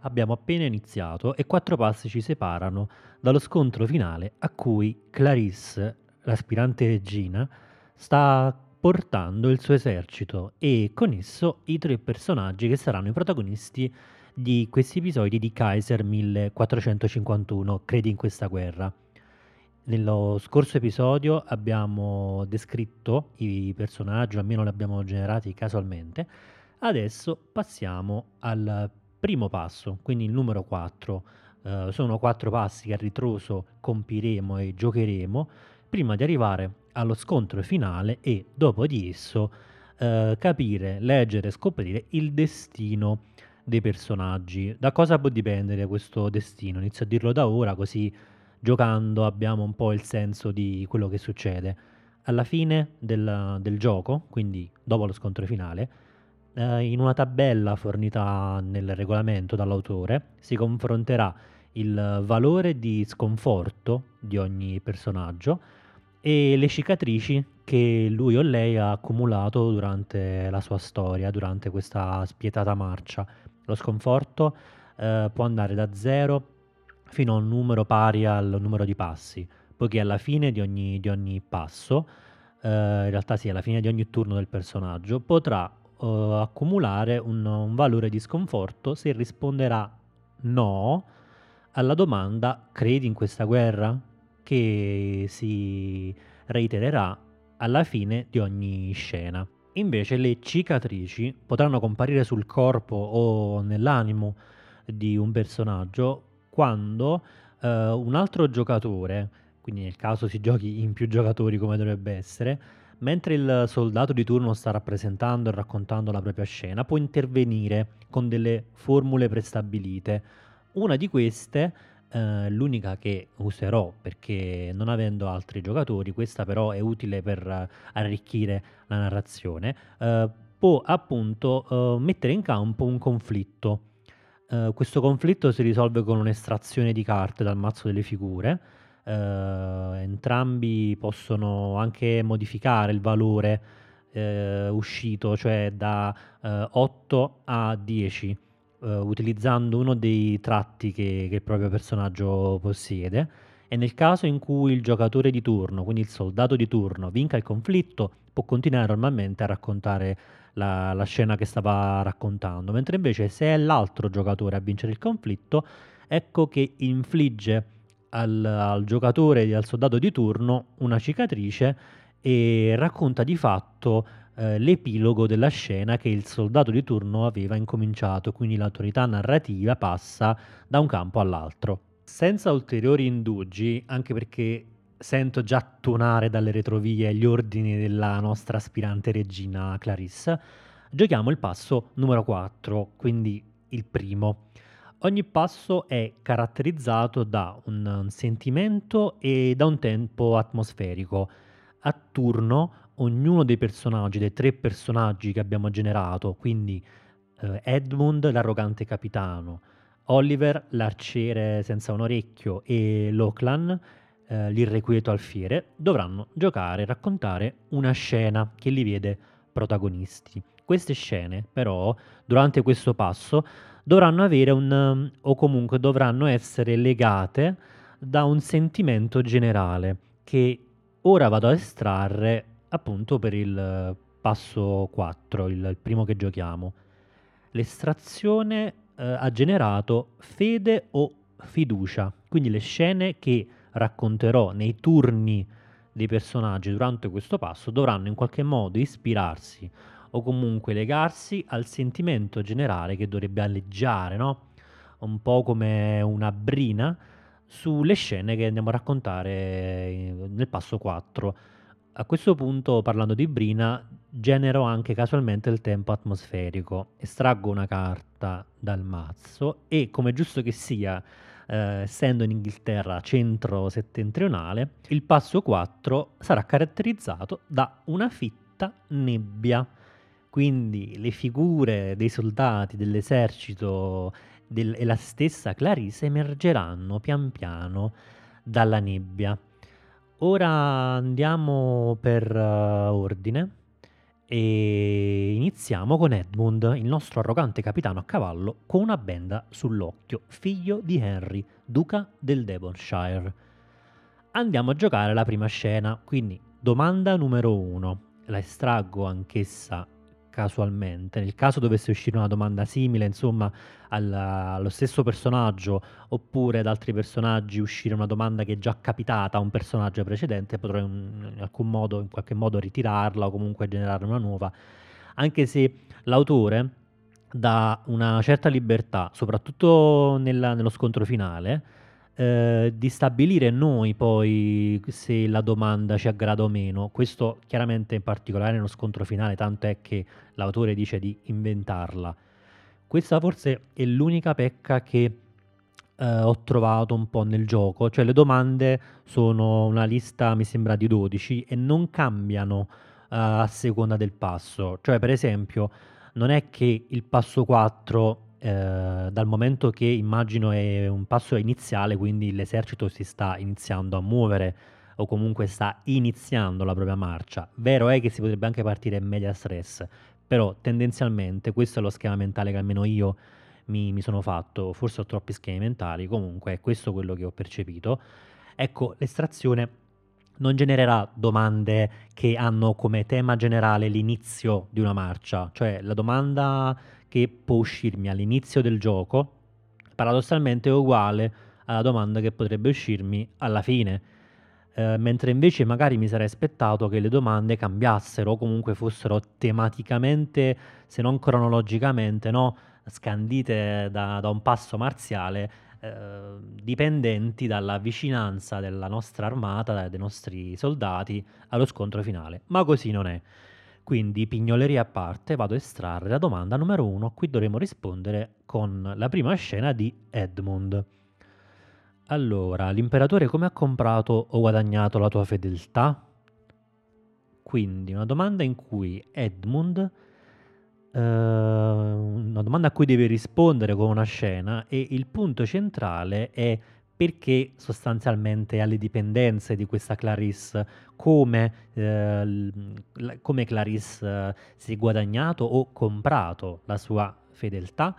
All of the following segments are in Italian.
abbiamo appena iniziato e quattro passi ci separano dallo scontro finale a cui Clarisse, l'aspirante regina, sta portando il suo esercito e con esso i tre personaggi che saranno i protagonisti di questi episodi di Kaiser 1451, Credi in questa guerra. Nello scorso episodio abbiamo descritto i personaggi, almeno li abbiamo generati casualmente. Adesso passiamo al primo passo, quindi il numero 4. Uh, eh, sono quattro passi che a ritroso compiremo e giocheremo prima di arrivare allo scontro finale e dopo di esso uh, capire, leggere e scoprire il destino dei personaggi. Da cosa può dipendere questo destino? Inizio a dirlo da ora così giocando abbiamo un po' il senso di quello che succede. Alla fine del, del gioco, quindi dopo lo scontro finale, eh, in una tabella fornita nel regolamento dall'autore si confronterà il valore di sconforto di ogni personaggio e le cicatrici che lui o lei ha accumulato durante la sua storia, durante questa spietata marcia. Lo sconforto eh, può andare da 0 fino a un numero pari al numero di passi, poiché alla fine di ogni, di ogni passo, eh, in realtà sì, alla fine di ogni turno del personaggio, potrà eh, accumulare un, un valore di sconforto se risponderà no alla domanda credi in questa guerra? che si reitererà alla fine di ogni scena. Invece le cicatrici potranno comparire sul corpo o nell'animo di un personaggio quando uh, un altro giocatore, quindi nel caso si giochi in più giocatori come dovrebbe essere, mentre il soldato di turno sta rappresentando e raccontando la propria scena, può intervenire con delle formule prestabilite. Una di queste Uh, l'unica che userò perché non avendo altri giocatori, questa però è utile per uh, arricchire la narrazione, uh, può appunto mettere in campo un conflitto. questo conflitto si risolve con un'estrazione di carte dal mazzo delle figure. Entrambi possono anche modificare il valore uscito, cioè da 8 a 10 uh, utilizzando uno dei tratti che, che il proprio personaggio possiede. E nel caso in cui il giocatore di turno, quindi il soldato di turno, vinca il conflitto, può continuare normalmente a raccontare la, la, scena che stava raccontando, mentre invece se è l'altro giocatore a vincere il conflitto, ecco che infligge al, al giocatore e al soldato di turno una cicatrice e racconta di fatto eh, l'epilogo della scena che il soldato di turno aveva incominciato, quindi l'autorità narrativa passa da un campo all'altro. Senza ulteriori indugi, anche perché sento già tonare dalle retrovie gli ordini della nostra aspirante regina Clarissa, giochiamo il passo numero 4, quindi il primo. Ogni passo è caratterizzato da un sentimento e da un tempo atmosferico. A turno ognuno dei personaggi, dei tre personaggi che abbiamo generato, quindi eh, Edmund, l'arrogante capitano, Oliver, l'arciere senza un orecchio e Loclan, eh, l'irrequieto alfiere, dovranno giocare e raccontare una scena che li vede protagonisti. Queste scene, però, durante questo passo, dovranno avere un, o comunque dovranno essere legate da un sentimento generale che ora vado a estrarre appunto per il passo 4, il, il primo che giochiamo. L'estrazione eh, ha generato fede o fiducia, quindi le scene che racconterò nei turni dei personaggi durante questo passo dovranno in qualche modo ispirarsi o comunque legarsi al sentimento generale che dovrebbe alleggiare, no? Un po' come una brina sulle scene che andiamo a raccontare nel passo 4 a questo punto, parlando di Brina, genero anche casualmente il tempo atmosferico, estraggo una carta dal mazzo e, come giusto che sia, eh, essendo in Inghilterra centro-settentrionale, il passo 4 sarà caratterizzato da una fitta nebbia. Quindi le figure dei soldati dell'esercito del, e la stessa Clarisse emergeranno pian piano dalla nebbia. Ora andiamo per uh, ordine E iniziamo con Edmund, il nostro arrogante capitano a cavallo, con una benda sull'occhio, figlio di Henry, duca del Devonshire. Andiamo a giocare la prima scena, quindi domanda numero uno. La estraggo anch'essa casualmente. Nel caso dovesse uscire una domanda simile, insomma, alla, allo stesso personaggio oppure ad altri personaggi uscire una domanda che è già capitata a un personaggio precedente, potrò in, in alcun modo, in qualche modo ritirarla o comunque generare una nuova. Anche se l'autore dà una certa libertà, soprattutto nella, nello scontro finale, eh, di stabilire noi poi se la domanda ci aggrada o meno. Questo chiaramente in particolare nello scontro finale, tanto è che l'autore dice di inventarla. Questa forse è l'unica pecca che eh, ho trovato un po' nel gioco, cioè le domande sono una lista mi sembra di 12 e non cambiano eh, a seconda del passo. Cioè per esempio non è che il passo 4 eh, dal momento che immagino è un passo iniziale, quindi l'esercito si sta iniziando a muovere o comunque sta iniziando la propria marcia. Vero è che si potrebbe anche partire media stress, però tendenzialmente questo è lo schema mentale che almeno io mi, mi sono fatto, forse ho troppi schemi mentali, comunque è questo quello che ho percepito. Ecco, l'estrazione non genererà domande che hanno come tema generale l'inizio di una marcia, cioè la domanda che può uscirmi all'inizio del gioco, paradossalmente è uguale alla domanda che potrebbe uscirmi alla fine. Eh, mentre invece magari mi sarei aspettato che le domande cambiassero o comunque fossero tematicamente, se non cronologicamente, no, scandite da, da un passo marziale, eh, dipendenti dalla vicinanza della nostra armata, dei nostri soldati allo scontro finale. Ma così non è. Quindi, pignoleria a parte, vado a estrarre la domanda numero uno, a cui dovremo rispondere con la prima scena di Edmund. Allora, l'imperatore come ha comprato o guadagnato la tua fedeltà? Quindi, una domanda in cui Edmund, eh, una domanda a cui devi rispondere con una scena e il punto centrale è perché sostanzialmente alle dipendenze di questa Clarisse, come, eh, come Clarisse eh, si è guadagnato o comprato la sua fedeltà.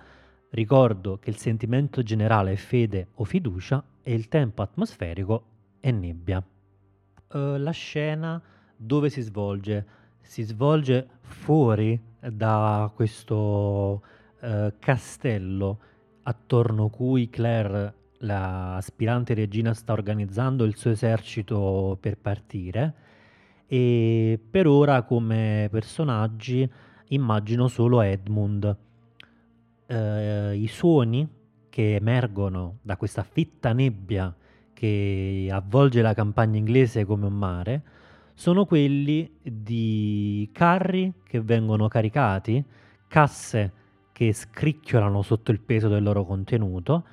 Ricordo che il sentimento generale è fede o fiducia e il tempo atmosferico è nebbia. Uh, la scena dove si svolge? Si svolge fuori da questo uh, castello attorno cui Claire l'aspirante regina sta organizzando il suo esercito per partire e per ora come personaggi immagino solo Edmund. Eh, I suoni che emergono da questa fitta nebbia che avvolge la campagna inglese come un mare sono quelli di carri che vengono caricati, casse che scricchiolano sotto il peso del loro contenuto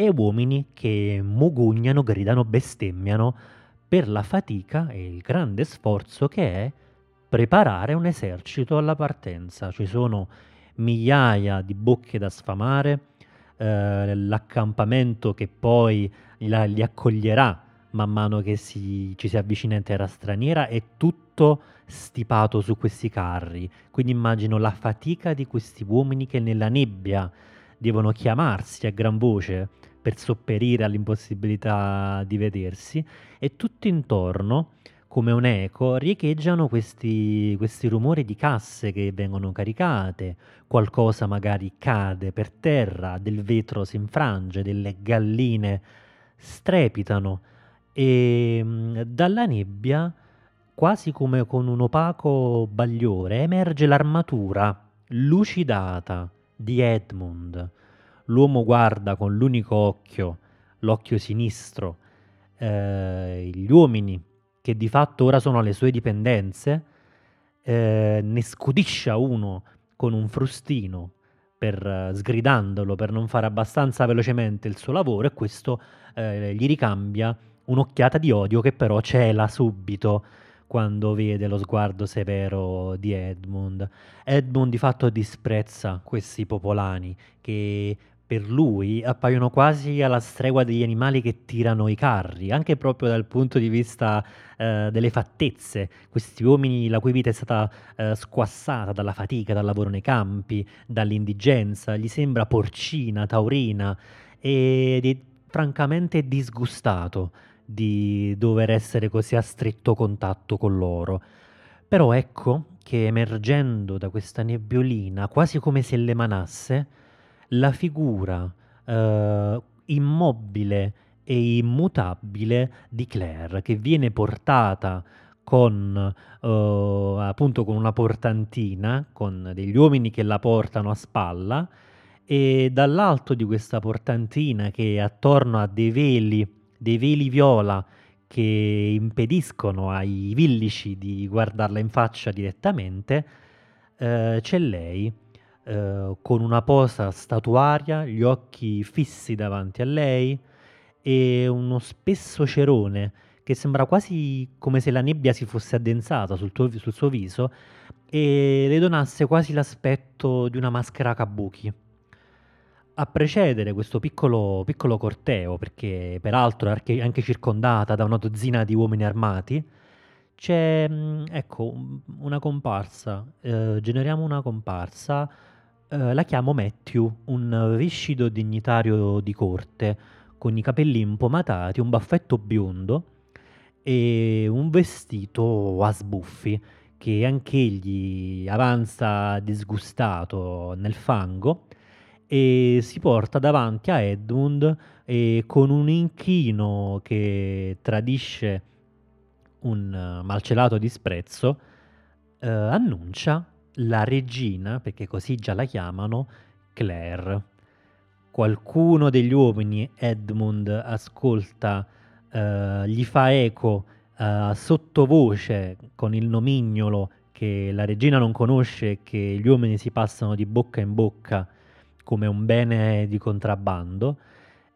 e uomini che mugugnano, gridano, bestemmiano per la fatica e il grande sforzo che è preparare un esercito alla partenza. Ci sono migliaia di bocche da sfamare, eh, l'accampamento che poi la, li accoglierà man mano che si, ci si avvicina in terra straniera è tutto stipato su questi carri. Quindi immagino la fatica di questi uomini che nella nebbia devono chiamarsi a gran voce per sopperire all'impossibilità di vedersi e tutto intorno come un eco riecheggiano questi, questi rumori di casse che vengono caricate, qualcosa magari cade per terra, del vetro si infrange, delle galline strepitano. E mm, dalla nebbia, quasi come con un opaco bagliore, emerge l'armatura lucidata di Edmund, l'uomo guarda con l'unico occhio, l'occhio sinistro, eh, gli uomini che di fatto ora sono alle sue dipendenze, eh, ne scudiscia uno con un frustino per, sgridandolo per non fare abbastanza velocemente il suo lavoro e questo eh, gli ricambia un'occhiata di odio che però cela subito quando vede lo sguardo severo di Edmund. Edmund di fatto disprezza questi popolani che per lui appaiono quasi alla stregua degli animali che tirano i carri, anche proprio dal punto di vista eh, delle fattezze. Questi uomini la cui vita è stata eh, squassata dalla fatica, dal lavoro nei campi, dall'indigenza, gli sembra porcina, taurina ed è francamente disgustato di dover essere così a stretto contatto con loro. Però ecco che emergendo da questa nebbiolina, quasi come se le manasse, la figura eh, immobile e immutabile di Claire che viene portata con eh, appunto con una portantina, con degli uomini che la portano a spalla e dall'alto di questa portantina che attorno a dei veli, dei veli viola che impediscono ai villici di guardarla in faccia direttamente, eh, c'è lei eh, con una posa statuaria, gli occhi fissi davanti a lei e uno spesso cerone che sembra quasi come se la nebbia si fosse addensata sul, tuo, sul suo viso e le donasse quasi l'aspetto di una maschera kabuki. A precedere questo piccolo, piccolo corteo, perché peraltro è anche circondata da una dozzina di uomini armati, c'è mm, ecco, una comparsa, eh, generiamo una comparsa eh, la chiamo Matthew, un viscido dignitario di corte, con i capelli impomatati, un baffetto biondo e un vestito a sbuffi, che anch'egli avanza disgustato nel fango e si porta davanti a Edmund e con un inchino che tradisce un malcelato disprezzo eh, annuncia la regina, perché così già la chiamano, Claire. Qualcuno degli uomini, Edmund, ascolta, eh, gli fa eco eh, sottovoce con il nomignolo che la regina non conosce che gli uomini si passano di bocca in bocca come un bene di contrabbando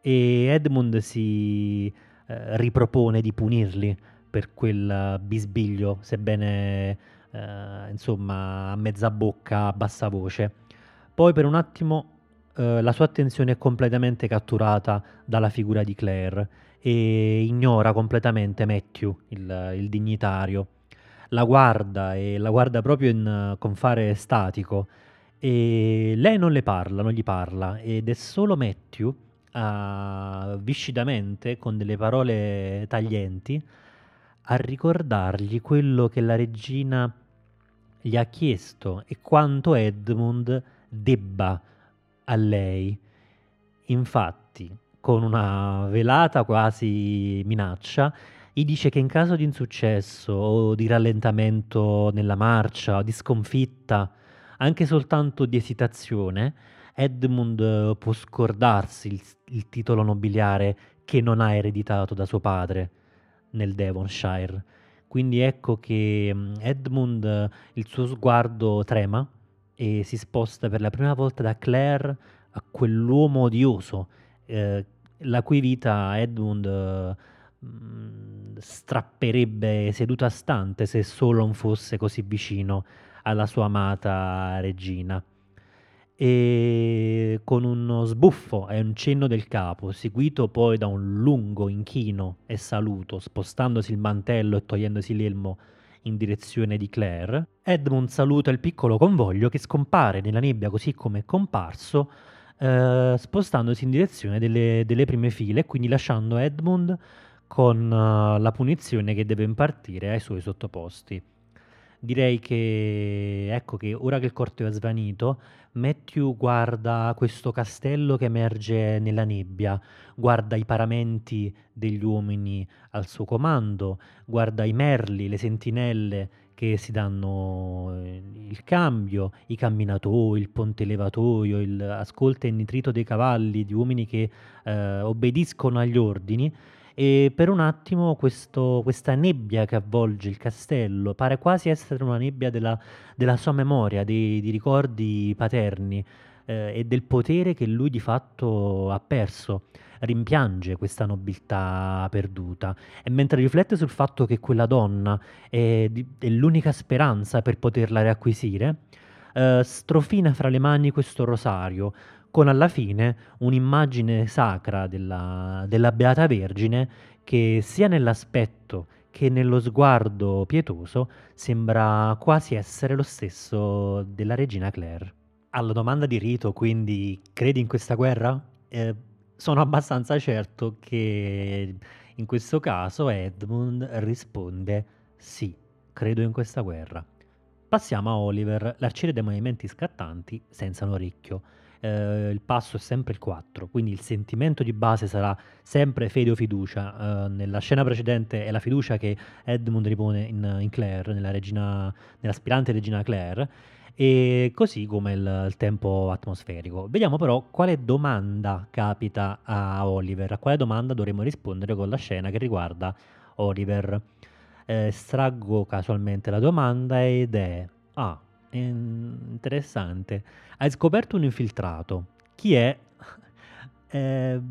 e Edmund si eh, ripropone di punirli per quel bisbiglio, sebbene eh, insomma a mezza bocca, a bassa voce. Poi per un attimo eh, la sua attenzione è completamente catturata dalla figura di Claire e ignora completamente Matthew, il, il dignitario. La guarda e la guarda proprio in, con fare statico e lei non le parla, non gli parla ed è solo Matthew a, viscidamente, con delle parole taglienti, a ricordargli quello che la regina gli ha chiesto e quanto Edmund debba a lei. Infatti, con una velata quasi minaccia, gli dice che in caso di insuccesso o di rallentamento nella marcia o di sconfitta, anche soltanto di esitazione, Edmund può scordarsi il, il titolo nobiliare che non ha ereditato da suo padre nel Devonshire. Quindi ecco che mm, Edmund, il suo sguardo trema e si sposta per la prima volta da Claire a quell'uomo odioso, eh, la cui vita Edmund eh, strapperebbe seduta stante se solo non fosse così vicino alla sua amata regina. E con uno sbuffo e un cenno del capo, seguito poi da un lungo inchino e saluto, spostandosi il mantello e togliendosi l'elmo in direzione di Claire, Edmund saluta il piccolo convoglio che scompare nella nebbia così come è comparso, eh, spostandosi in direzione delle, delle, prime file quindi lasciando Edmund con uh, la punizione che deve impartire ai suoi sottoposti direi che, ecco che ora che il corteo è svanito, Matthew guarda questo castello che emerge nella nebbia, guarda i paramenti degli uomini al suo comando, guarda i merli, le sentinelle che si danno eh, il cambio, i camminatori, il ponte levatoio, ascolta il nitrito dei cavalli, di uomini che eh, obbediscono agli ordini e per un attimo questo, questa nebbia che avvolge il castello pare quasi essere una nebbia della, della sua memoria, dei, di ricordi paterni eh, e del potere che lui di fatto ha perso. Rimpiange questa nobiltà perduta e mentre riflette sul fatto che quella donna è, è l'unica speranza per poterla riacquisire, eh, strofina fra le mani questo rosario con alla fine un'immagine sacra della, della Beata Vergine che sia nell'aspetto che nello sguardo pietoso sembra quasi essere lo stesso della regina Claire. Alla domanda di Rito, quindi, credi in questa guerra? Eh, sono abbastanza certo che in questo caso Edmund risponde sì, credo in questa guerra. Passiamo a Oliver, l'arciere dei movimenti scattanti senza un orecchio. Eh, il passo è sempre il 4, quindi il sentimento di base sarà sempre fede o fiducia. Eh, nella scena precedente è la fiducia che Edmund ripone in, in Claire, nella regina, nell'aspirante regina Claire, e così come il, il, tempo atmosferico. Vediamo però quale domanda capita a Oliver, a quale domanda dovremo rispondere con la scena che riguarda Oliver eh, estraggo casualmente la domanda ed è, ah, interessante, hai scoperto un infiltrato, chi è? eh,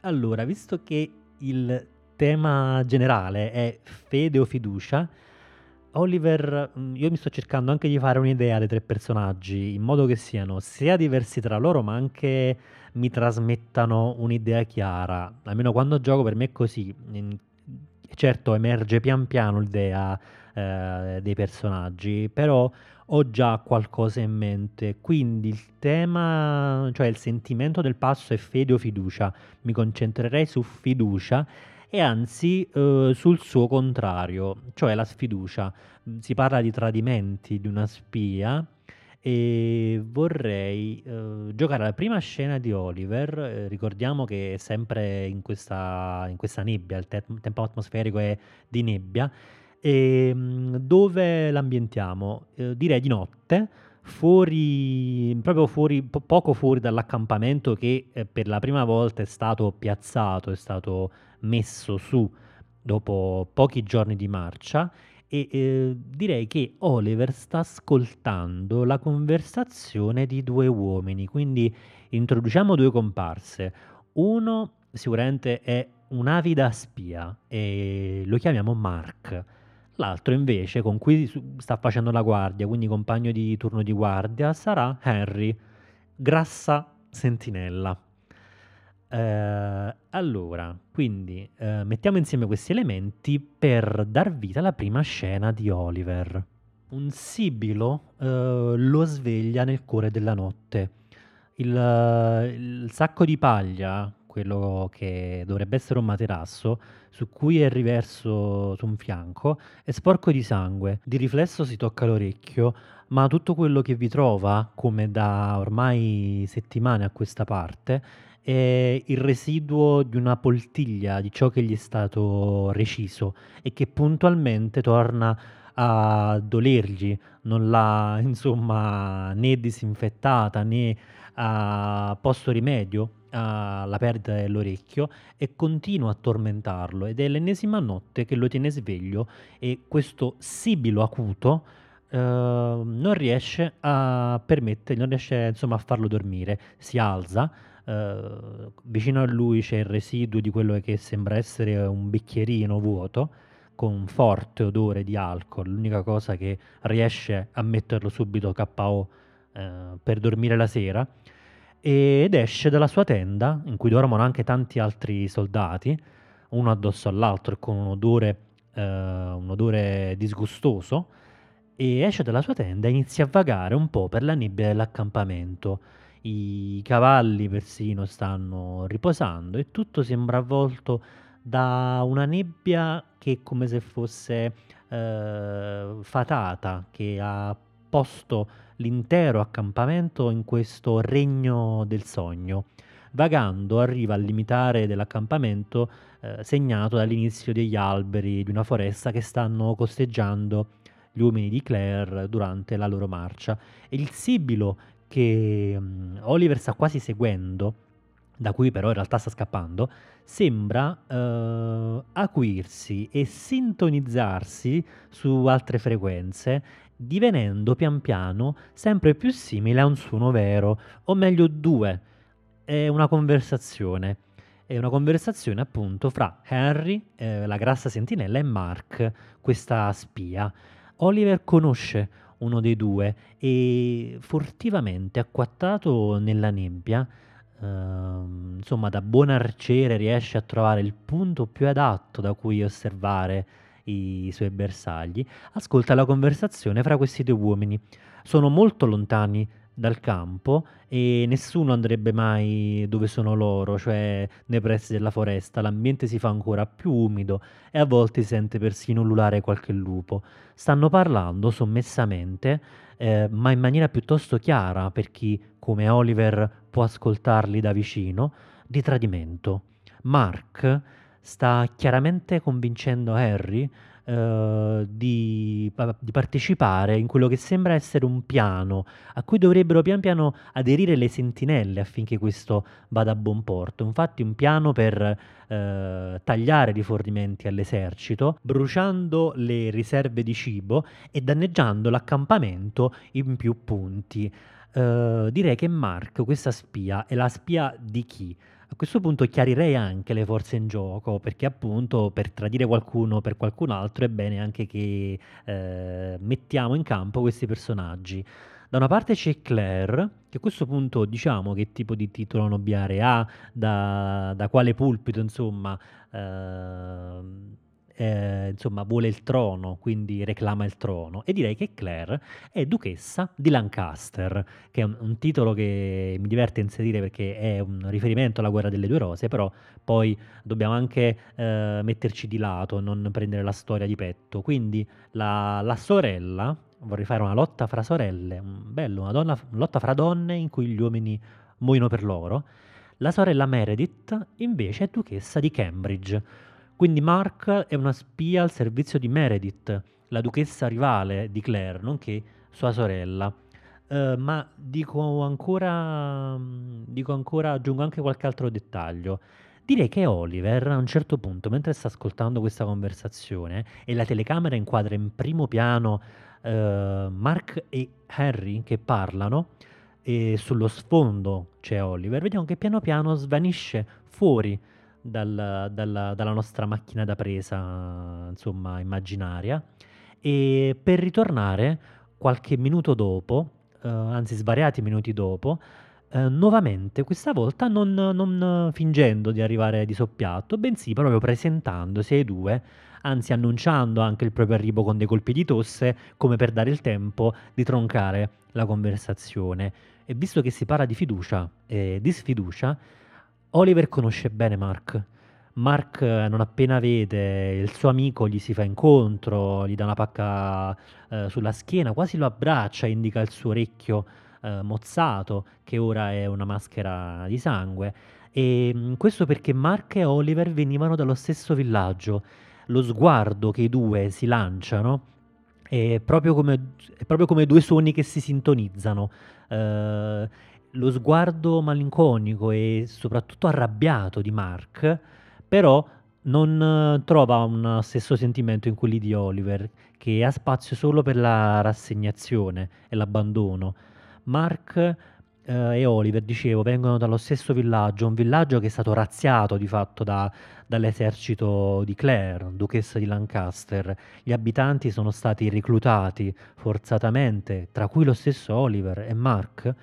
allora, visto che il tema generale è fede o fiducia, Oliver, mm, io mi sto cercando anche di fare un'idea dei tre personaggi in modo che siano sia diversi tra loro, ma anche mi trasmettano un'idea chiara. Almeno quando gioco per me è così. Certo emerge pian piano l'idea eh, dei personaggi, però ho già qualcosa in mente, quindi il tema, cioè il sentimento del passo è fede o fiducia, mi concentrerei su fiducia e anzi eh, sul suo contrario, cioè la sfiducia. Si parla di tradimenti di una spia e vorrei eh, giocare la prima scena di Oliver. Eh, ricordiamo che è sempre in questa, in questa nebbia, il te- tempo atmosferico è di nebbia. E, ehm, dove l'ambientiamo? Eh, direi di notte, fuori, proprio fuori, po- poco fuori dall'accampamento che eh, per la prima volta è stato piazzato, è stato messo su dopo pochi giorni di marcia e eh, direi che Oliver sta ascoltando la conversazione di due uomini, quindi introduciamo due comparse. Uno sicuramente è un'avida spia e lo chiamiamo Mark. L'altro invece, con cui sta facendo la guardia, quindi compagno di turno di guardia, sarà Henry, grassa sentinella. Eh, allora, quindi eh, mettiamo insieme questi elementi per dar vita alla prima scena di Oliver. Un sibilo eh, lo sveglia nel cuore della notte. Il, il, sacco di paglia, quello che dovrebbe essere un materasso, su cui è riverso su un fianco, è sporco di sangue. Di riflesso si tocca l'orecchio, ma tutto quello che vi trova, come da ormai settimane a questa parte, è il residuo di una poltiglia di ciò che gli è stato reciso e che puntualmente torna a dolergli, non l'ha insomma né disinfettata né ha posto rimedio alla perdita dell'orecchio e continua a tormentarlo ed è l'ennesima notte che lo tiene sveglio e questo sibilo acuto Uh, non riesce a permettere, non riesce insomma a farlo dormire, si alza, Uh, vicino a lui c'è il residuo di quello che sembra essere un bicchierino vuoto con un forte odore di alcol, l'unica cosa che riesce a metterlo subito KO uh, per dormire la sera ed esce dalla sua tenda in cui dormono anche tanti altri soldati, uno addosso all'altro con un odore, uh, un odore disgustoso e esce dalla sua tenda e inizia a vagare un po' per la nebbia dell'accampamento. I cavalli persino stanno riposando e tutto sembra avvolto da una nebbia che è come se fosse eh, fatata, che ha posto l'intero accampamento in questo regno del sogno. Vagando arriva al limitare dell'accampamento eh, segnato dall'inizio degli alberi di una foresta che stanno costeggiando gli uomini di Claire durante la loro marcia. E il sibilo che um, Oliver sta quasi seguendo, da cui però in realtà sta scappando, sembra uh, acuirsi e sintonizzarsi su altre frequenze, divenendo pian piano sempre più simile a un suono vero, o meglio due. È una conversazione. È una conversazione appunto fra Henry, eh, la grassa sentinella, e Mark, questa spia. Oliver conosce uno dei due, e furtivamente, acquattato nella nebbia, ehm, insomma, da buon arciere riesce a trovare il punto più adatto da cui osservare i suoi bersagli, ascolta la conversazione fra questi due uomini. Sono molto lontani dal campo e nessuno andrebbe mai dove sono loro, cioè nei pressi della foresta. L'ambiente si fa ancora più umido e a volte si sente persino ululare qualche lupo. Stanno parlando sommessamente, eh, ma in maniera piuttosto chiara per chi, come Oliver, può ascoltarli da vicino, di tradimento. Mark sta chiaramente convincendo Harry eh, di, di, partecipare in quello che sembra essere un piano a cui dovrebbero pian piano aderire le sentinelle affinché questo vada a buon porto. Infatti un piano per eh, tagliare rifornimenti all'esercito, bruciando le riserve di cibo e danneggiando l'accampamento in più punti. Uh, direi che Mark, questa spia, è la spia di chi? A questo punto chiarirei anche le forze in gioco, perché appunto per tradire qualcuno per qualcun altro è bene anche che eh, mettiamo in campo questi personaggi. Da una parte c'è Claire, che a questo punto diciamo che tipo di titolo nobiliare ha, da, da quale pulpito insomma... Eh, eh, insomma, vuole il trono, quindi reclama il trono. E direi che Claire è duchessa di Lancaster, che è un, un, titolo che mi diverte inserire perché è un riferimento alla guerra delle due rose, però poi dobbiamo anche eh, metterci di lato, non prendere la storia di petto. Quindi la, la sorella, vorrei fare una lotta fra sorelle, bello, una, donna, una lotta fra donne in cui gli uomini muoiono per loro. La sorella Meredith invece è duchessa di Cambridge quindi Mark è una spia al servizio di Meredith, la duchessa rivale di Claire, nonché sua sorella. Uh, ma dico ancora, dico ancora, aggiungo anche qualche altro dettaglio. Direi che Oliver a un certo punto, mentre sta ascoltando questa conversazione e la telecamera inquadra in primo piano uh, Mark e Harry che parlano, e sullo sfondo c'è Oliver, vediamo che piano piano svanisce fuori dal, dalla, dalla nostra macchina da presa, insomma, immaginaria, e per ritornare qualche minuto dopo, eh, anzi svariati minuti dopo, eh, nuovamente, questa volta non, non, fingendo di arrivare di soppiatto, bensì proprio presentandosi ai due, anzi annunciando anche il proprio arrivo con dei colpi di tosse, come per dare il tempo di troncare la conversazione. E visto che si parla di fiducia e di sfiducia, Oliver conosce bene Mark. Mark eh, non appena vede il suo amico gli si fa incontro, gli dà una pacca eh, sulla schiena, quasi lo abbraccia, indica il suo orecchio eh, mozzato, che ora è una maschera di sangue. E mm, questo perché Mark e Oliver venivano dallo stesso villaggio. Lo sguardo che i due si lanciano è proprio come, è proprio come due suoni che si sintonizzano. Uh, lo sguardo malinconico e soprattutto arrabbiato di Mark, però non eh, trova un stesso sentimento in quelli di Oliver, che ha spazio solo per la rassegnazione e l'abbandono. Mark eh, e Oliver, dicevo, vengono dallo stesso villaggio, un villaggio che è stato razziato di fatto da, dall'esercito di Claire, duchessa di Lancaster. Gli abitanti sono stati reclutati forzatamente, tra cui lo stesso Oliver e Mark,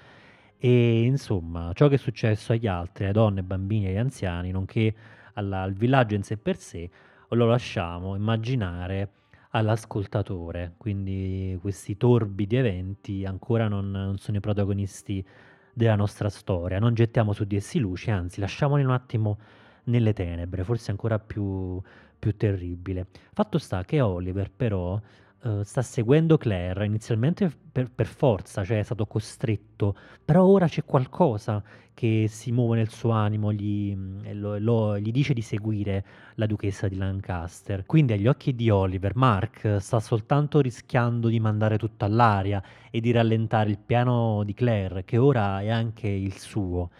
e insomma, ciò che è successo agli altri, alle donne, ai bambini e agli anziani, nonché alla, al villaggio in sé per sé, lo lasciamo immaginare all'ascoltatore. Quindi questi torbi di eventi ancora non, non sono i protagonisti della nostra storia. Non gettiamo su di essi luce, anzi lasciamoli un attimo nelle tenebre, forse ancora più, più terribile. Fatto sta che Oliver però uh, sta seguendo Claire, inizialmente per, per, forza, cioè è stato costretto, però ora c'è qualcosa che si muove nel suo animo, gli, lo, lo, gli dice di seguire la duchessa di Lancaster. Quindi agli occhi di Oliver, Mark sta soltanto rischiando di mandare tutto all'aria e di rallentare il piano di Claire, che ora è anche il suo.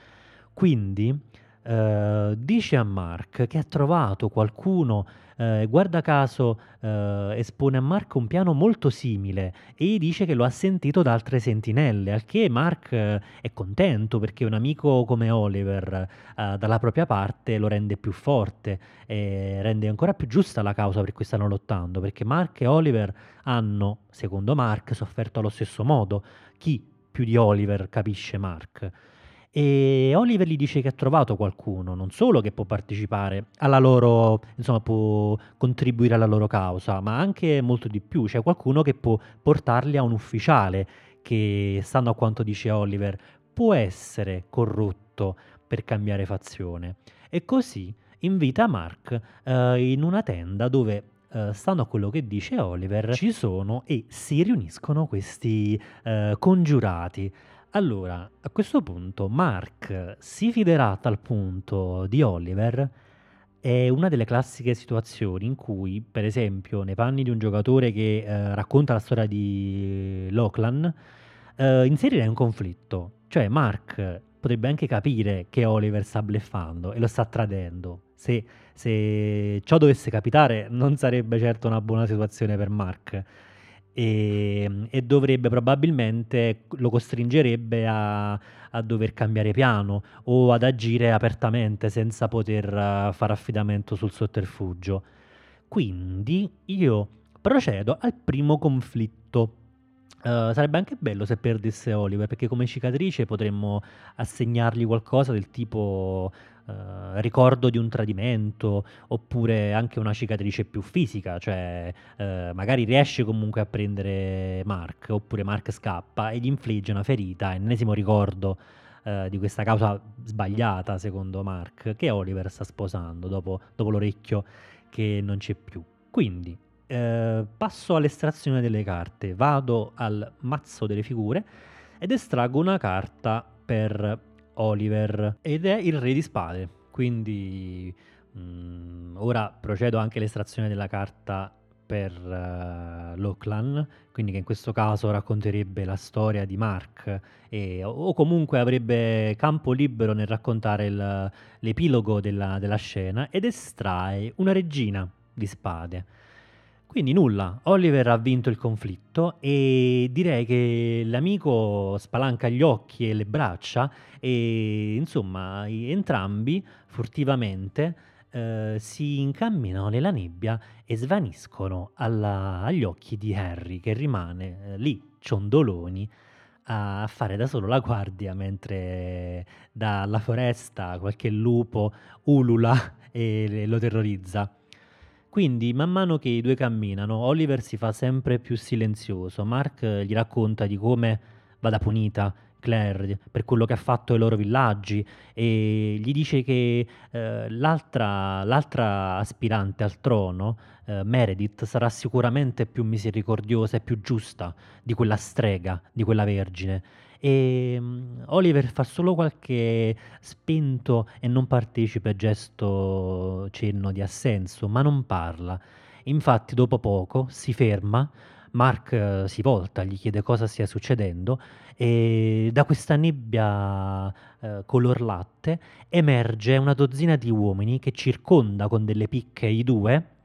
Quindi eh, dice a Mark che ha trovato qualcuno eh, guarda caso eh, espone a Mark un piano molto simile e dice che lo ha sentito da altre sentinelle, al che Mark eh, è contento perché un amico come Oliver eh, dalla propria parte lo rende più forte e rende ancora più giusta la causa per cui stanno lottando, perché Mark e Oliver hanno, secondo Mark, sofferto allo stesso modo. Chi più di Oliver capisce Mark? E Oliver gli dice che ha trovato qualcuno, non solo che può partecipare alla loro, insomma, può contribuire alla loro causa, ma anche molto di più. C'è qualcuno che può portarli a un ufficiale che, stando a quanto dice Oliver, può essere corrotto per cambiare fazione. E così invita Mark eh, in una tenda dove Uh, stando a quello che dice Oliver, ci sono e si riuniscono questi uh, congiurati. Allora, a questo punto Mark si fiderà a tal punto di Oliver è una delle classiche situazioni in cui, per esempio, nei panni di un giocatore che eh, racconta la storia di Lockland, eh, inserirei un conflitto. Cioè, Mark potrebbe anche capire che Oliver sta bleffando e lo sta tradendo. Se, se ciò dovesse capitare, non sarebbe certo una buona situazione per Mark e, e dovrebbe probabilmente lo costringerebbe a, a, dover cambiare piano o ad agire apertamente senza poter uh, fare affidamento sul sotterfugio. Quindi io procedo al primo conflitto. Uh, sarebbe anche bello se perdesse Oliver, perché come cicatrice potremmo assegnargli qualcosa del tipo eh, ricordo di un tradimento oppure anche una cicatrice più fisica, cioè uh, magari riesce comunque a prendere Mark oppure Mark scappa e gli infligge una ferita, ennesimo ricordo uh, di questa causa sbagliata secondo Mark che Oliver sta sposando dopo, dopo l'orecchio che non c'è più. Quindi passo all'estrazione delle carte, vado al mazzo delle figure ed estraggo una carta per Oliver ed è il re di spade. Quindi mh, mm, ora procedo anche all'estrazione della carta per uh, Loclan, quindi che in questo caso racconterebbe la storia di Mark e, o comunque avrebbe campo libero nel raccontare il, l'epilogo della, della scena ed estrae una regina di spade. Quindi nulla, Oliver ha vinto il conflitto e direi che l'amico spalanca gli occhi e le braccia e insomma entrambi furtivamente eh, si incamminano nella nebbia e svaniscono alla, agli occhi di Harry che rimane eh, lì ciondoloni a fare da solo la guardia mentre dalla foresta qualche lupo ulula e lo terrorizza. Quindi, man mano che i due camminano, Oliver si fa sempre più silenzioso. Mark gli racconta di come vada punita Claire per quello che ha fatto ai loro villaggi e gli dice che eh, l'altra, l'altra, aspirante al trono, eh, Meredith, sarà sicuramente più misericordiosa e più giusta di quella strega, di quella vergine e um, Oliver fa solo qualche spento e non partecipe gesto cenno di assenso, ma non parla. Infatti dopo poco si ferma, Mark uh, si volta, gli chiede cosa stia succedendo e da questa nebbia uh, color latte emerge una dozzina di uomini che circonda con delle picche i due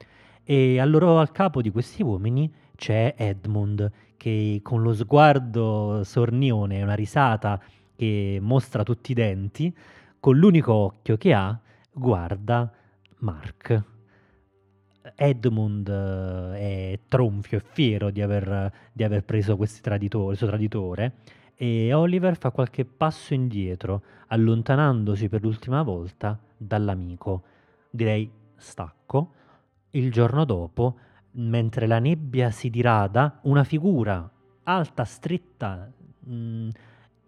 e al, al capo di questi uomini c'è Edmund che con lo sguardo sornione e una risata che mostra tutti i denti, con l'unico occhio che ha, guarda Mark. Edmund eh, è tronfio e fiero di aver, di aver preso questo traditore, e Oliver fa qualche passo indietro, allontanandosi per l'ultima volta dall'amico. Direi stacco. Il giorno dopo mentre la nebbia si dirada, una figura alta, stretta, mh, mm,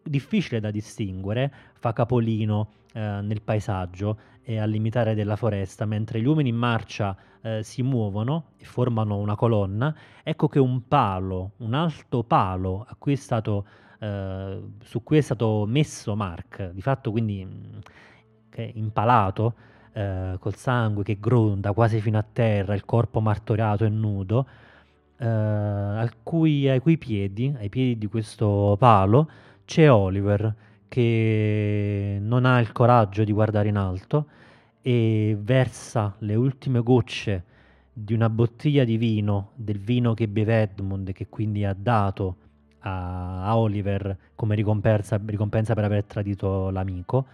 difficile da distinguere, fa capolino eh, nel paesaggio e al limitare della foresta, mentre gli uomini in marcia eh, si muovono e formano una colonna, ecco che un palo, un alto palo a cui è stato, eh, su cui è stato messo Mark, di fatto quindi mh, mm, impalato, eh, col sangue che gronda quasi fino a terra, il corpo martoriato e nudo, eh, cui, ai cui piedi, ai piedi di questo palo, c'è Oliver che non ha il coraggio di guardare in alto e versa le ultime gocce di una bottiglia di vino, del vino che beve Edmund, che quindi ha dato a, a Oliver come ricompensa, ricompensa per aver tradito l'amico,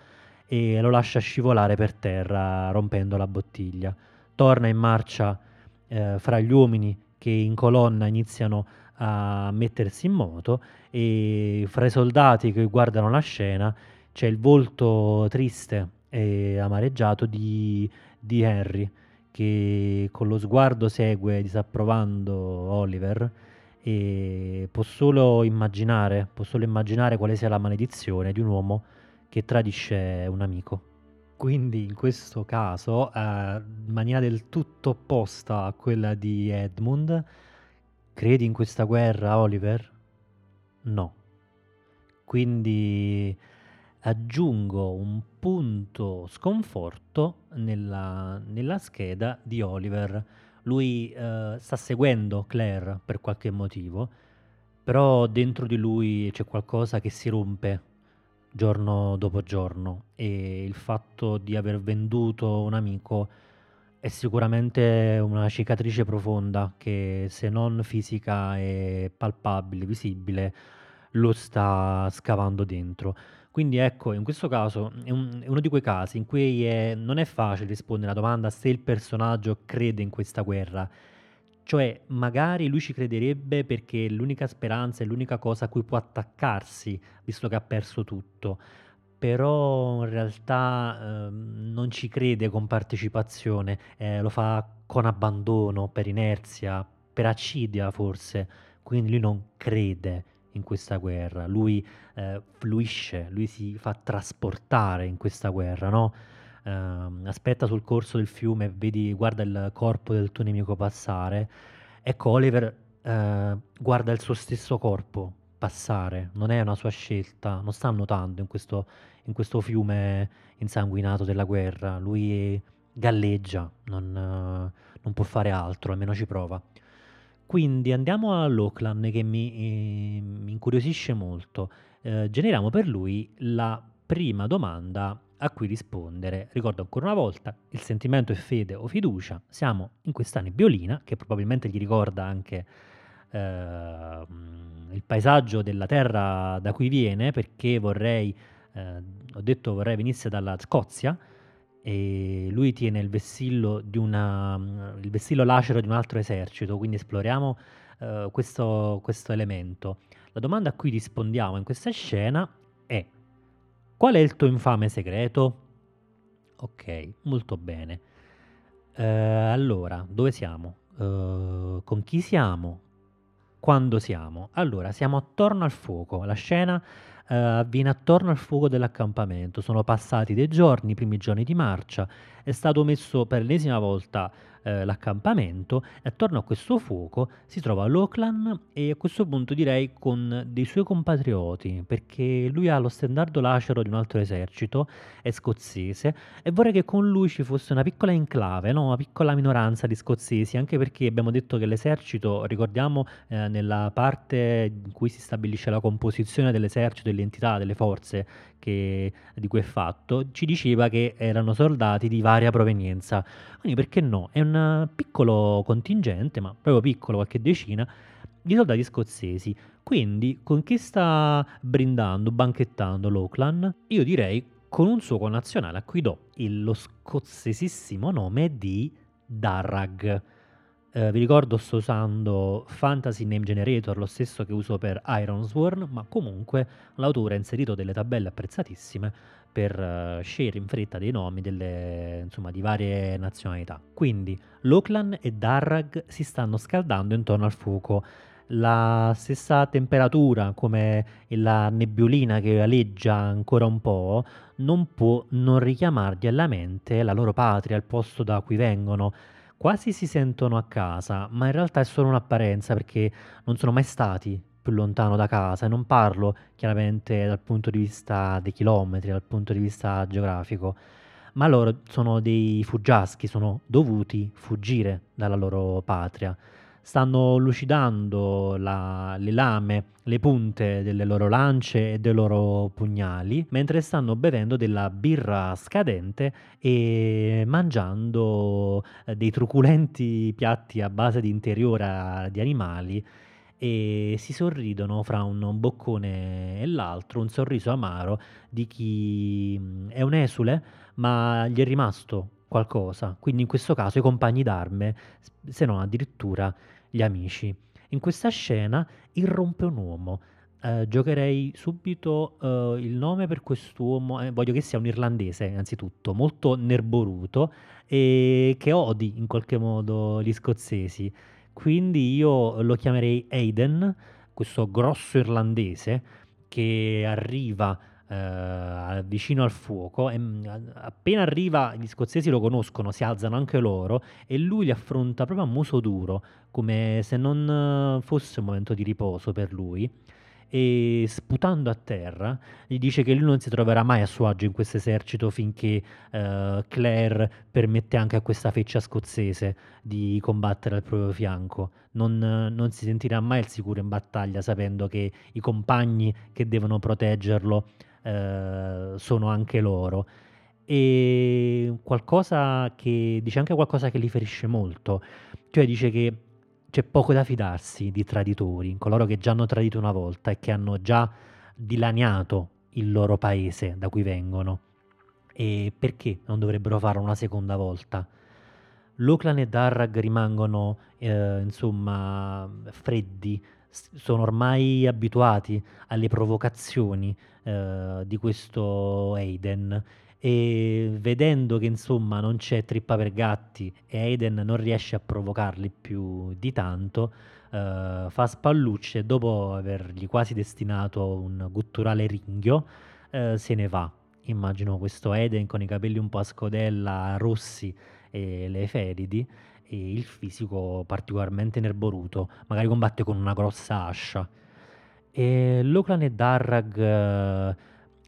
e lo lascia scivolare per terra rompendo la bottiglia. Torna in marcia eh, fra gli uomini che in colonna iniziano a mettersi in moto e fra i soldati che guardano la scena c'è il volto triste e amareggiato di, di Henry che con lo sguardo segue disapprovando Oliver e può solo immaginare, può solo immaginare quale sia la maledizione di un uomo che tradisce un amico. Quindi in questo caso, eh, in maniera del tutto opposta a quella di Edmund, credi in questa guerra, Oliver? No. Quindi aggiungo un punto sconforto nella, nella scheda di Oliver. Lui eh, sta seguendo Claire per qualche motivo, però dentro di lui c'è qualcosa che si rompe giorno dopo giorno e il fatto di aver venduto un amico è sicuramente una cicatrice profonda che se non fisica e palpabile, visibile, lo sta scavando dentro. Quindi ecco, in questo caso è, un- è uno di quei casi in cui è- non è facile rispondere alla domanda se il personaggio crede in questa guerra. Cioè, magari lui ci crederebbe perché è l'unica speranza, è l'unica cosa a cui può attaccarsi, visto che ha perso tutto. Però in realtà ehm, non ci crede con partecipazione, eh, lo fa con abbandono, per inerzia, per accidia forse. Quindi lui non crede in questa guerra, lui eh, fluisce, lui si fa trasportare in questa guerra, no? uh, aspetta sul corso del fiume, vedi, guarda il corpo del tuo nemico passare. Ecco, Oliver uh, guarda il suo stesso corpo passare, non è una sua scelta, non sta nuotando in questo, in questo fiume insanguinato della guerra, lui galleggia, non, non, può fare altro, almeno ci prova. Quindi andiamo a Lockland che mi, eh, mi incuriosisce molto. Eh, generiamo per lui la prima domanda a cui rispondere. Ricordo ancora una volta, il sentimento è fede o fiducia, siamo in questa nebbiolina che probabilmente gli ricorda anche eh, il paesaggio della terra da cui viene, perché vorrei, eh, ho detto vorrei venisse dalla Scozia, e lui tiene il vessillo, di una, il vessillo lacero di un altro esercito, quindi esploriamo eh, questo, questo elemento. La domanda a cui rispondiamo in questa scena è Qual è il tuo infame segreto? Ok, molto bene. Uh, allora, dove siamo? Uh, con chi siamo? Quando siamo? Allora, siamo attorno al fuoco. La scena uh, avviene attorno al fuoco dell'accampamento. Sono passati dei giorni, i primi giorni di marcia. È stato messo per l'ennesima volta eh, l'accampamento e attorno a questo fuoco si trova Loclan e a questo punto direi con dei suoi compatrioti perché lui ha lo stendardo lacero di un altro esercito, è scozzese e vorrei che con lui ci fosse una piccola enclave, no? una piccola minoranza di scozzesi anche perché abbiamo detto che l'esercito, ricordiamo eh, nella parte in cui si stabilisce la composizione dell'esercito e l'entità delle forze che, di cui è fatto, ci diceva che erano soldati di varia provenienza. Quindi perché no? È un piccolo contingente, ma proprio piccolo, qualche decina, di soldati scozzesi. Quindi con chi sta brindando, banchettando l'Oakland? Io direi con un suo connazionale a cui do lo scozzesissimo nome di Darrag. Eh, vi ricordo sto usando Fantasy Name Generator, lo stesso che uso per Ironsworn, ma comunque l'autore ha inserito delle tabelle apprezzatissime per uh, scegliere in fretta dei nomi delle, insomma, di varie nazionalità. Quindi Loklan e Darrag si stanno scaldando intorno al fuoco. La stessa temperatura come la nebbiolina che aleggia ancora un po' non può non richiamargli alla mente la loro patria, il posto da cui vengono quasi si sentono a casa, ma in realtà è solo un'apparenza perché non sono mai stati più lontano da casa e non parlo chiaramente dal punto di vista dei chilometri, dal punto di vista geografico, ma loro sono dei fuggiaschi, sono dovuti fuggire dalla loro patria. Stanno lucidando la, le lame, le punte delle loro lance e dei loro pugnali, mentre stanno bevendo della birra scadente e mangiando eh, dei truculenti piatti a base di interiora di animali e si sorridono fra un boccone e l'altro, un sorriso amaro di chi mm, è un esule, ma gli è rimasto qualcosa. Quindi in questo caso i compagni d'arme, se non addirittura gli amici. In questa scena irrompe un uomo. Eh, giocherei subito eh, il nome per quest'uomo, eh, voglio che sia un irlandese innanzitutto, molto nerboruto e che odi in qualche modo gli scozzesi. Quindi io lo chiamerei Aiden, questo grosso irlandese che arriva eh, vicino al fuoco e mm, appena arriva gli scozzesi lo conoscono, si alzano anche loro e lui li affronta proprio a muso duro, come se non eh, fosse un momento di riposo per lui e sputando a terra gli dice che lui non si troverà mai a suo agio in questo esercito finché uh, Claire permette anche a questa feccia scozzese di combattere al proprio fianco. Non, non si sentirà mai al sicuro in battaglia sapendo che i compagni che devono proteggerlo uh, sono anche loro. E qualcosa che dice anche qualcosa che li ferisce molto, cioè dice che c'è poco da fidarsi di traditori, coloro che già hanno tradito una volta e che hanno già dilaniato il loro paese da cui vengono. E perché non dovrebbero farlo una seconda volta? L'Oclan e Darrag rimangono, eh, insomma, freddi, sono ormai abituati alle provocazioni eh, di questo Aiden e vedendo che insomma non c'è trippa per gatti e Aiden non riesce a provocarli più di tanto, eh, fa spallucce dopo avergli quasi destinato un gutturale ringhio, eh, se ne va. Immagino questo Aiden con i capelli un po' a scodella, rossi e le feridi e il fisico particolarmente nerboruto, magari combatte con una grossa ascia. E Loclan e Darrag eh,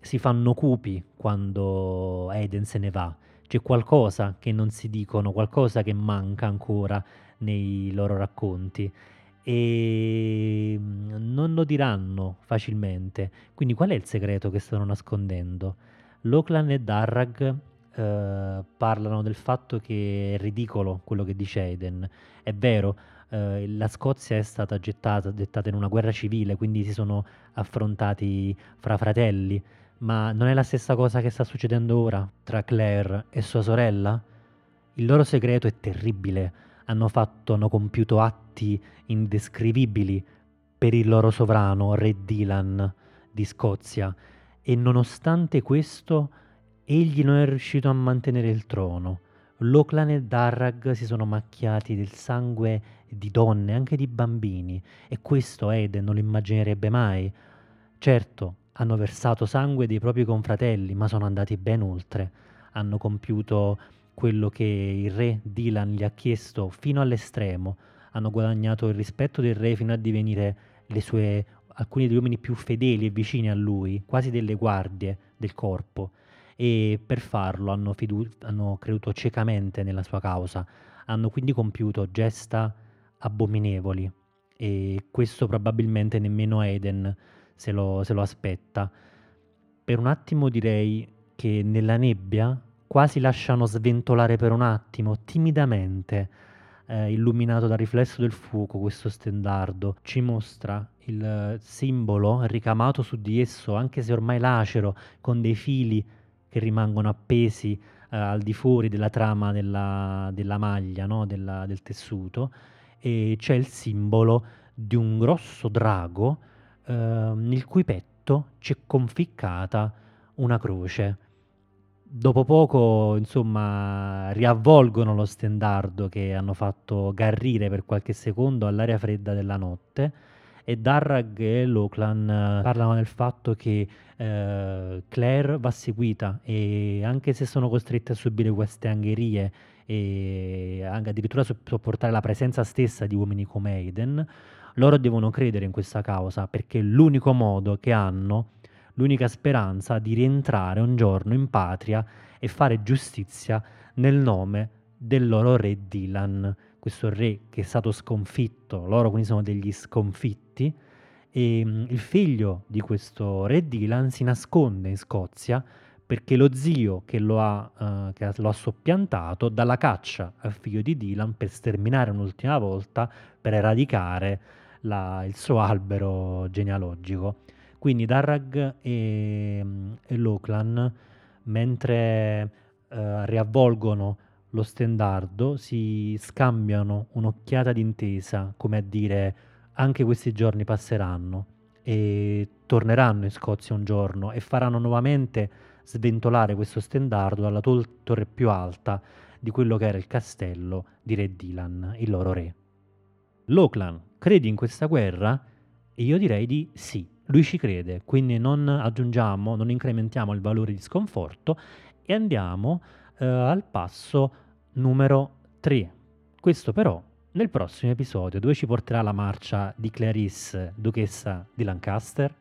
si fanno cupi quando Aiden se ne va. C'è qualcosa che non si dicono, qualcosa che manca ancora nei loro racconti e mm, non lo diranno facilmente. Quindi qual è il segreto che stanno nascondendo? Loclan e Darrag eh, parlano del fatto che è ridicolo quello che dice Aiden. È vero, eh, la Scozia è stata gettata, gettata in una guerra civile, quindi si sono affrontati fra fratelli ma non è la stessa cosa che sta succedendo ora tra Claire e sua sorella? Il loro segreto è terribile. Hanno fatto, hanno compiuto atti indescrivibili per il loro sovrano, Re Dylan di Scozia, e nonostante questo egli non è riuscito a mantenere il trono. Loclan e Darrag si sono macchiati del sangue di donne, anche di bambini, e questo Eden non lo immaginerebbe mai. Certo, hanno versato sangue dei propri confratelli, ma sono andati ben oltre. Hanno compiuto quello che il re Dylan gli ha chiesto fino all'estremo. Hanno guadagnato il rispetto del re fino a divenire sue, alcuni degli uomini più fedeli e vicini a lui, quasi delle guardie del corpo. E per farlo hanno, fidu- hanno creduto ciecamente nella sua causa. Hanno quindi compiuto gesta abominevoli. E questo probabilmente nemmeno Eden se lo, se lo aspetta. Per un attimo direi che nella nebbia quasi lasciano sventolare per un attimo, timidamente, eh, illuminato dal riflesso del fuoco, questo stendardo. Ci mostra il simbolo ricamato su di esso, anche se ormai lacero, con dei fili che rimangono appesi eh, al di fuori della trama della, della maglia, no? della, del tessuto, e c'è il simbolo di un grosso drago eh, nel cui petto c'è conficcata una croce. Dopo poco, insomma, riavvolgono lo stendardo che hanno fatto garrire per qualche secondo all'aria fredda della notte e Darrag e Loclan eh, parlano del fatto che eh, Claire va seguita e anche se sono costrette a subire queste angherie e addirittura sopportare la presenza stessa di uomini come Aiden, loro devono credere in questa causa perché è l'unico modo che hanno, l'unica speranza di rientrare un giorno in patria e fare giustizia nel nome del loro re Dylan questo re che è stato sconfitto, loro quindi sono degli sconfitti, e mm, il figlio di questo re Dylan si nasconde in Scozia perché lo zio che lo ha, uh, che lo ha soppiantato dà la caccia al figlio di Dylan per sterminare un'ultima volta, per eradicare la, il suo albero genealogico. Quindi Darrag e, mm, e Loclan, mentre uh, riavvolgono lo stendardo, si scambiano un'occhiata d'intesa, come a dire anche questi giorni passeranno e torneranno in Scozia un giorno e faranno nuovamente sventolare questo stendardo dalla torre più alta di quello che era il castello di Re Dylan, il loro re. Loclan credi in questa guerra? E io direi di sì, lui ci crede, quindi non aggiungiamo, non incrementiamo il valore di sconforto e andiamo eh, al passo numero 3. Questo però nel prossimo episodio dove ci porterà la marcia di Clarice, duchessa di Lancaster.